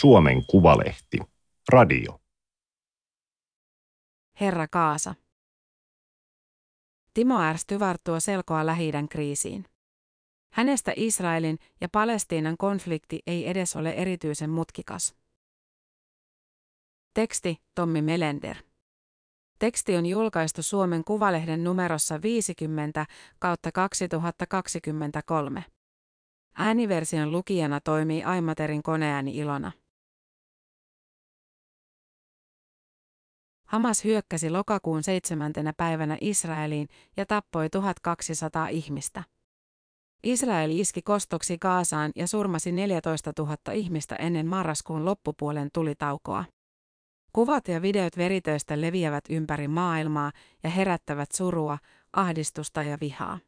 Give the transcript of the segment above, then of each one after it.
Suomen Kuvalehti. Radio. Herra Kaasa. Timo ärstyy varttua selkoa lähi kriisiin. Hänestä Israelin ja Palestiinan konflikti ei edes ole erityisen mutkikas. Teksti Tommi Melender. Teksti on julkaistu Suomen Kuvalehden numerossa 50 kautta 2023. Ääniversion lukijana toimii Aimaterin koneääni Ilona. Hamas hyökkäsi lokakuun seitsemäntenä päivänä Israeliin ja tappoi 1200 ihmistä. Israel iski kostoksi Kaasaan ja surmasi 14 000 ihmistä ennen marraskuun loppupuolen tulitaukoa. Kuvat ja videot veritöistä leviävät ympäri maailmaa ja herättävät surua, ahdistusta ja vihaa.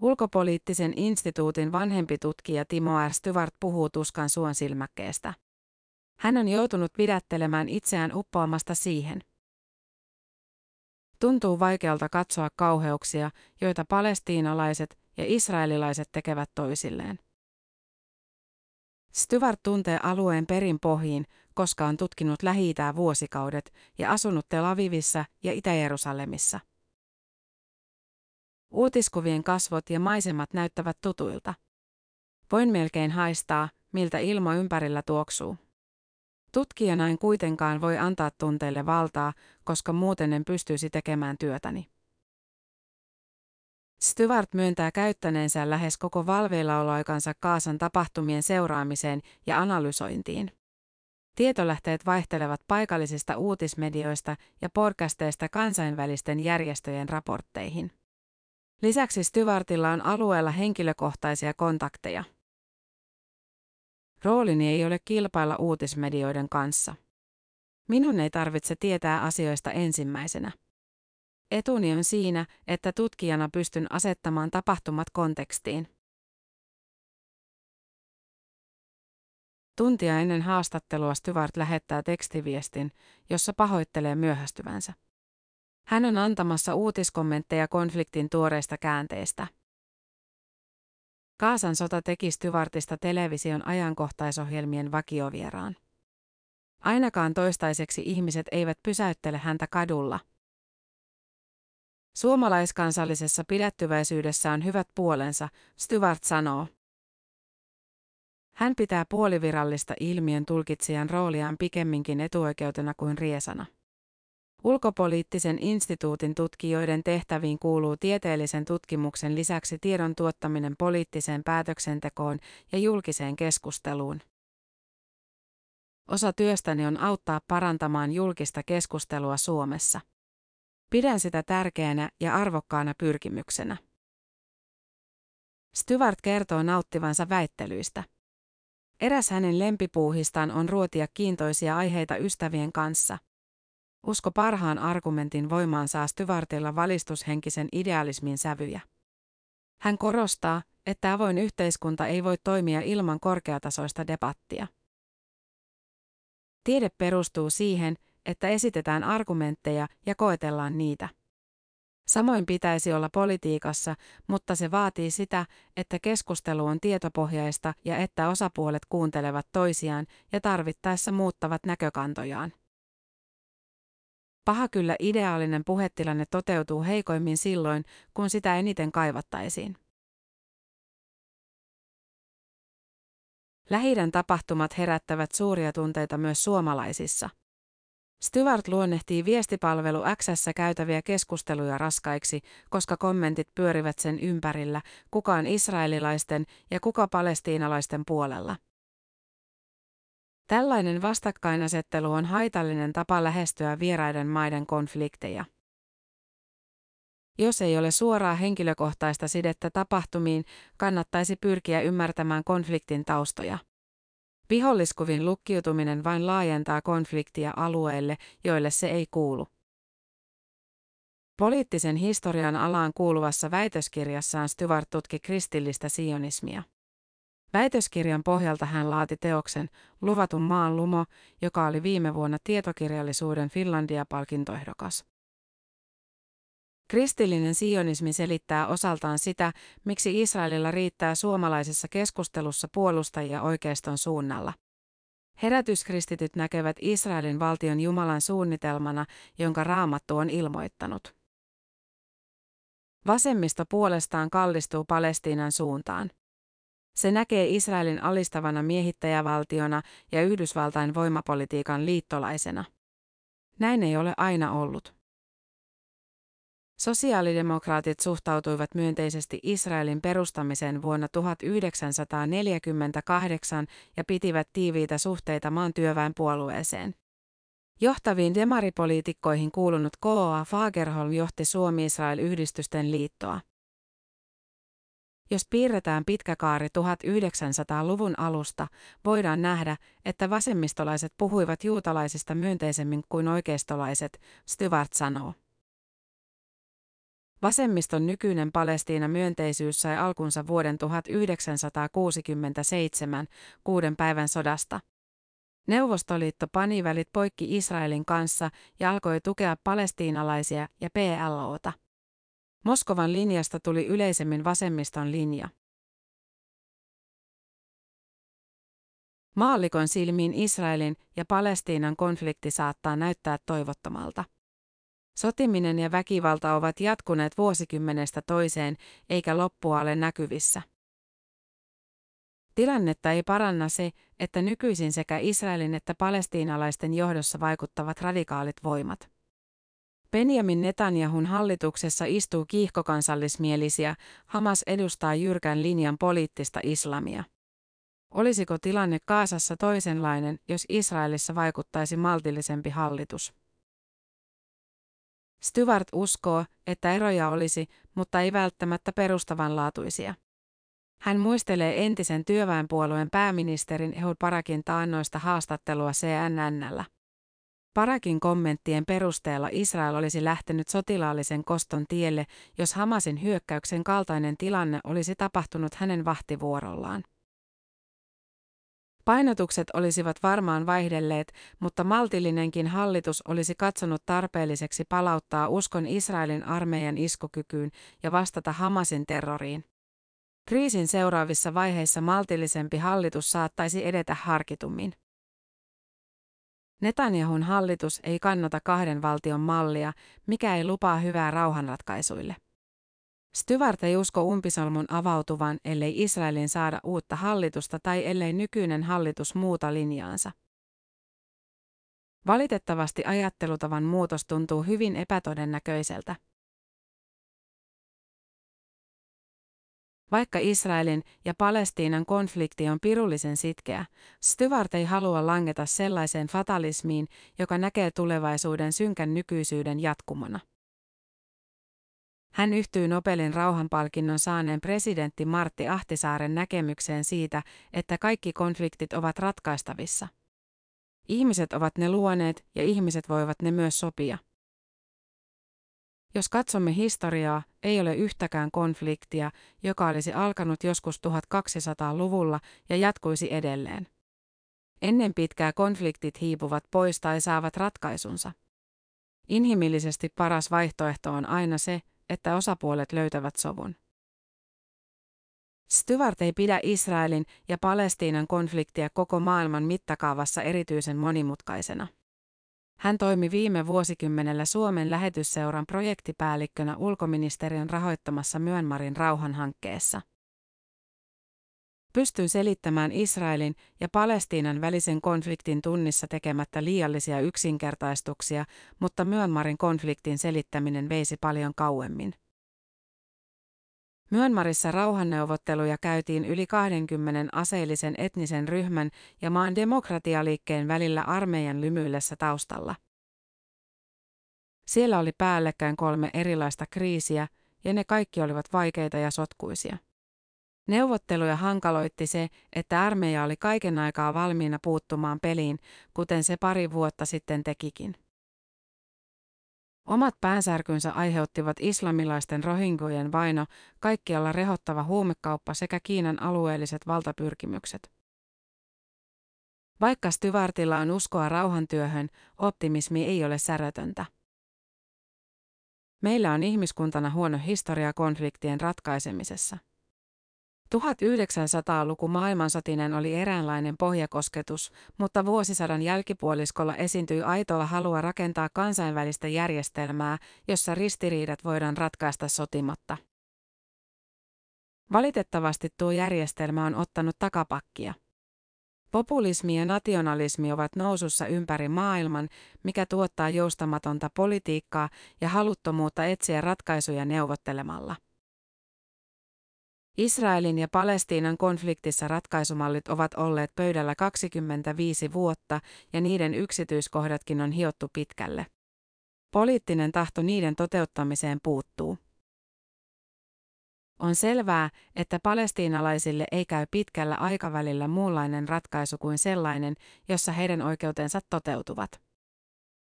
Ulkopoliittisen instituutin vanhempi tutkija Timo R. Stewart puhuu tuskan suon silmäkkeestä. Hän on joutunut pidättelemään itseään uppoamasta siihen. Tuntuu vaikealta katsoa kauheuksia, joita palestiinalaiset ja israelilaiset tekevät toisilleen. Stewart tuntee alueen perin pohjiin, koska on tutkinut lähi vuosikaudet ja asunut Tel Avivissa ja Itä-Jerusalemissa. Uutiskuvien kasvot ja maisemat näyttävät tutuilta. Voin melkein haistaa, miltä ilma ympärillä tuoksuu. Tutkijana en kuitenkaan voi antaa tunteille valtaa, koska muuten en pystyisi tekemään työtäni. Stewart myöntää käyttäneensä lähes koko valveillaoloaikansa Kaasan tapahtumien seuraamiseen ja analysointiin. Tietolähteet vaihtelevat paikallisista uutismedioista ja podcasteista kansainvälisten järjestöjen raportteihin. Lisäksi Stewartilla on alueella henkilökohtaisia kontakteja. Roolini ei ole kilpailla uutismedioiden kanssa. Minun ei tarvitse tietää asioista ensimmäisenä. Etuni on siinä, että tutkijana pystyn asettamaan tapahtumat kontekstiin. Tuntia ennen haastattelua Stewart lähettää tekstiviestin, jossa pahoittelee myöhästyvänsä. Hän on antamassa uutiskommentteja konfliktin tuoreista käänteistä. Kaasan sota teki Stewartista television ajankohtaisohjelmien vakiovieraan. Ainakaan toistaiseksi ihmiset eivät pysäyttele häntä kadulla. Suomalaiskansallisessa pidättyväisyydessä on hyvät puolensa, Stewart sanoo. Hän pitää puolivirallista ilmiön tulkitsijan rooliaan pikemminkin etuoikeutena kuin riesana. Ulkopoliittisen instituutin tutkijoiden tehtäviin kuuluu tieteellisen tutkimuksen lisäksi tiedon tuottaminen poliittiseen päätöksentekoon ja julkiseen keskusteluun. Osa työstäni on auttaa parantamaan julkista keskustelua Suomessa. Pidän sitä tärkeänä ja arvokkaana pyrkimyksenä. Stewart kertoo nauttivansa väittelyistä. Eräs hänen lempipuuhistaan on ruotia kiintoisia aiheita ystävien kanssa – Usko parhaan argumentin voimaan saa Styvartilla valistushenkisen idealismin sävyjä. Hän korostaa, että avoin yhteiskunta ei voi toimia ilman korkeatasoista debattia. Tiede perustuu siihen, että esitetään argumentteja ja koetellaan niitä. Samoin pitäisi olla politiikassa, mutta se vaatii sitä, että keskustelu on tietopohjaista ja että osapuolet kuuntelevat toisiaan ja tarvittaessa muuttavat näkökantojaan. Paha kyllä ideaalinen puhetilanne toteutuu heikoimmin silloin, kun sitä eniten kaivattaisiin. Lähidän tapahtumat herättävät suuria tunteita myös suomalaisissa. Stewart luonnehtii viestipalvelu Xssä käytäviä keskusteluja raskaiksi, koska kommentit pyörivät sen ympärillä, kuka on israelilaisten ja kuka palestiinalaisten puolella. Tällainen vastakkainasettelu on haitallinen tapa lähestyä vieraiden maiden konflikteja. Jos ei ole suoraa henkilökohtaista sidettä tapahtumiin, kannattaisi pyrkiä ymmärtämään konfliktin taustoja. Viholliskuvin lukkiutuminen vain laajentaa konfliktia alueelle, joille se ei kuulu. Poliittisen historian alaan kuuluvassa väitöskirjassaan Stewart tutki kristillistä sionismia. Väitöskirjan pohjalta hän laati teoksen Luvatun maan lumo, joka oli viime vuonna tietokirjallisuuden Finlandia-palkintoehdokas. Kristillinen sionismi selittää osaltaan sitä, miksi Israelilla riittää suomalaisessa keskustelussa puolustajia oikeiston suunnalla. Herätyskristityt näkevät Israelin valtion Jumalan suunnitelmana, jonka raamattu on ilmoittanut. Vasemmisto puolestaan kallistuu Palestiinan suuntaan. Se näkee Israelin alistavana miehittäjävaltiona ja Yhdysvaltain voimapolitiikan liittolaisena. Näin ei ole aina ollut. Sosiaalidemokraatit suhtautuivat myönteisesti Israelin perustamiseen vuonna 1948 ja pitivät tiiviitä suhteita maan työväenpuolueeseen. Johtaviin demaripoliitikkoihin kuulunut K.O.A. Fagerholm johti Suomi-Israel-yhdistysten liittoa. Jos piirretään pitkä kaari 1900-luvun alusta, voidaan nähdä, että vasemmistolaiset puhuivat juutalaisista myönteisemmin kuin oikeistolaiset, Stewart sanoo. Vasemmiston nykyinen Palestiina-myönteisyys sai alkunsa vuoden 1967, kuuden päivän sodasta. Neuvostoliitto pani välit poikki Israelin kanssa ja alkoi tukea palestiinalaisia ja PLOta. Moskovan linjasta tuli yleisemmin vasemmiston linja. Maallikon silmiin Israelin ja Palestiinan konflikti saattaa näyttää toivottomalta. Sotiminen ja väkivalta ovat jatkuneet vuosikymmenestä toiseen, eikä loppua ole näkyvissä. Tilannetta ei paranna se, että nykyisin sekä Israelin että palestiinalaisten johdossa vaikuttavat radikaalit voimat. Benjamin Netanyahun hallituksessa istuu kiihkokansallismielisiä, Hamas edustaa jyrkän linjan poliittista islamia. Olisiko tilanne Kaasassa toisenlainen, jos Israelissa vaikuttaisi maltillisempi hallitus? Stewart uskoo, että eroja olisi, mutta ei välttämättä perustavanlaatuisia. Hän muistelee entisen työväenpuolueen pääministerin Ehud Parakin taannoista haastattelua CNNllä. Parakin kommenttien perusteella Israel olisi lähtenyt sotilaallisen koston tielle, jos Hamasin hyökkäyksen kaltainen tilanne olisi tapahtunut hänen vahtivuorollaan. Painotukset olisivat varmaan vaihdelleet, mutta maltillinenkin hallitus olisi katsonut tarpeelliseksi palauttaa uskon Israelin armeijan iskukykyyn ja vastata Hamasin terroriin. Kriisin seuraavissa vaiheissa maltillisempi hallitus saattaisi edetä harkitummin. Netanyahun hallitus ei kannata kahden valtion mallia, mikä ei lupaa hyvää rauhanratkaisuille. Stewart ei usko umpisolmun avautuvan, ellei Israelin saada uutta hallitusta tai ellei nykyinen hallitus muuta linjaansa. Valitettavasti ajattelutavan muutos tuntuu hyvin epätodennäköiseltä. Vaikka Israelin ja Palestiinan konflikti on pirullisen sitkeä, Stewart ei halua langeta sellaiseen fatalismiin, joka näkee tulevaisuuden synkän nykyisyyden jatkumona. Hän yhtyy Nobelin rauhanpalkinnon saaneen presidentti Martti Ahtisaaren näkemykseen siitä, että kaikki konfliktit ovat ratkaistavissa. Ihmiset ovat ne luoneet ja ihmiset voivat ne myös sopia. Jos katsomme historiaa, ei ole yhtäkään konfliktia, joka olisi alkanut joskus 1200-luvulla ja jatkuisi edelleen. Ennen pitkää konfliktit hiipuvat pois tai saavat ratkaisunsa. Inhimillisesti paras vaihtoehto on aina se, että osapuolet löytävät sovun. Stewart ei pidä Israelin ja Palestiinan konfliktia koko maailman mittakaavassa erityisen monimutkaisena. Hän toimi viime vuosikymmenellä Suomen lähetysseuran projektipäällikkönä ulkoministeriön rahoittamassa Myönmarin rauhanhankkeessa. Pystyy selittämään Israelin ja Palestiinan välisen konfliktin tunnissa tekemättä liiallisia yksinkertaistuksia, mutta Myönmarin konfliktin selittäminen veisi paljon kauemmin. Myönmarissa rauhanneuvotteluja käytiin yli 20 aseellisen etnisen ryhmän ja maan demokratialiikkeen välillä armeijan lymyillessä taustalla. Siellä oli päällekkäin kolme erilaista kriisiä, ja ne kaikki olivat vaikeita ja sotkuisia. Neuvotteluja hankaloitti se, että armeija oli kaiken aikaa valmiina puuttumaan peliin, kuten se pari vuotta sitten tekikin. Omat päänsärkynsä aiheuttivat islamilaisten rohingojen vaino, kaikkialla rehottava huumekauppa sekä Kiinan alueelliset valtapyrkimykset. Vaikka Styvartilla on uskoa rauhantyöhön, optimismi ei ole särötöntä. Meillä on ihmiskuntana huono historia konfliktien ratkaisemisessa. 1900-luku maailmansotinen oli eräänlainen pohjakosketus, mutta vuosisadan jälkipuoliskolla esiintyi aitoa halua rakentaa kansainvälistä järjestelmää, jossa ristiriidat voidaan ratkaista sotimatta. Valitettavasti tuo järjestelmä on ottanut takapakkia. Populismi ja nationalismi ovat nousussa ympäri maailman, mikä tuottaa joustamatonta politiikkaa ja haluttomuutta etsiä ratkaisuja neuvottelemalla. Israelin ja Palestiinan konfliktissa ratkaisumallit ovat olleet pöydällä 25 vuotta ja niiden yksityiskohdatkin on hiottu pitkälle. Poliittinen tahto niiden toteuttamiseen puuttuu. On selvää, että palestiinalaisille ei käy pitkällä aikavälillä muunlainen ratkaisu kuin sellainen, jossa heidän oikeutensa toteutuvat.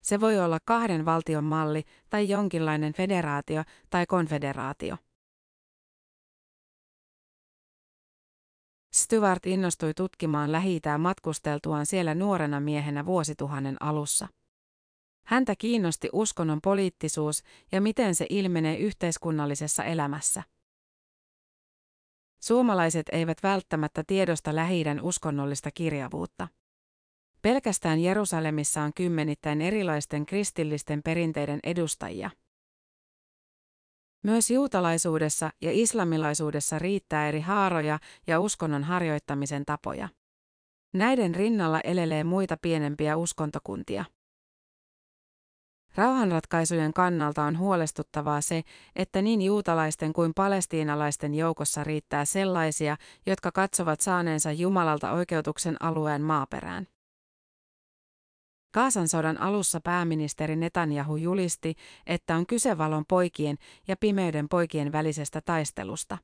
Se voi olla kahden valtion malli tai jonkinlainen federaatio tai konfederaatio. Stuart innostui tutkimaan lähi matkusteltuaan siellä nuorena miehenä vuosituhannen alussa. Häntä kiinnosti uskonnon poliittisuus ja miten se ilmenee yhteiskunnallisessa elämässä. Suomalaiset eivät välttämättä tiedosta lähi uskonnollista kirjavuutta. Pelkästään Jerusalemissa on kymmenittäin erilaisten kristillisten perinteiden edustajia. Myös juutalaisuudessa ja islamilaisuudessa riittää eri haaroja ja uskonnon harjoittamisen tapoja. Näiden rinnalla elelee muita pienempiä uskontokuntia. Rauhanratkaisujen kannalta on huolestuttavaa se, että niin juutalaisten kuin palestiinalaisten joukossa riittää sellaisia, jotka katsovat saaneensa Jumalalta oikeutuksen alueen maaperään. Kaasan sodan alussa pääministeri Netanyahu julisti, että on kyse valon poikien ja pimeyden poikien välisestä taistelusta.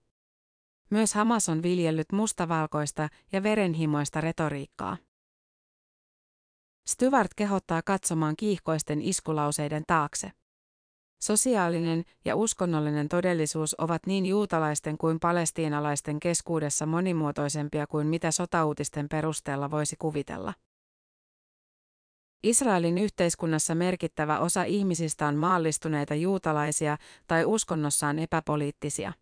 Myös Hamas on viljellyt mustavalkoista ja verenhimoista retoriikkaa. Stewart kehottaa katsomaan kiihkoisten iskulauseiden taakse. Sosiaalinen ja uskonnollinen todellisuus ovat niin juutalaisten kuin palestiinalaisten keskuudessa monimuotoisempia kuin mitä sotauutisten perusteella voisi kuvitella. Israelin yhteiskunnassa merkittävä osa ihmisistä on maallistuneita juutalaisia tai uskonnossaan epäpoliittisia.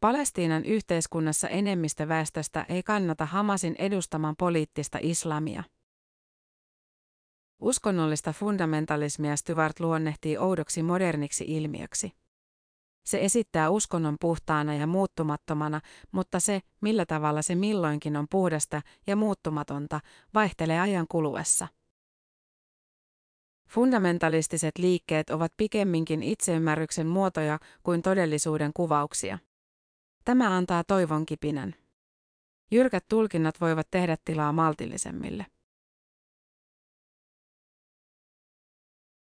Palestiinan yhteiskunnassa enemmistö väestöstä ei kannata Hamasin edustaman poliittista islamia. Uskonnollista fundamentalismia Stuart luonnehtii oudoksi moderniksi ilmiöksi. Se esittää uskonnon puhtaana ja muuttumattomana, mutta se, millä tavalla se milloinkin on puhdasta ja muuttumatonta, vaihtelee ajan kuluessa. Fundamentalistiset liikkeet ovat pikemminkin itseymmärryksen muotoja kuin todellisuuden kuvauksia. Tämä antaa toivon kipinän. Jyrkät tulkinnat voivat tehdä tilaa maltillisemmille.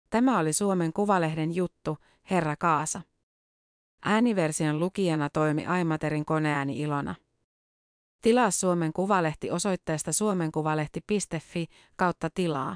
Tämä oli Suomen Kuvalehden juttu, Herra Kaasa. Ääniversion lukijana toimi Aimaterin koneääni Ilona. Tilaa Suomen Kuvalehti osoitteesta suomenkuvalehti.fi kautta tilaa.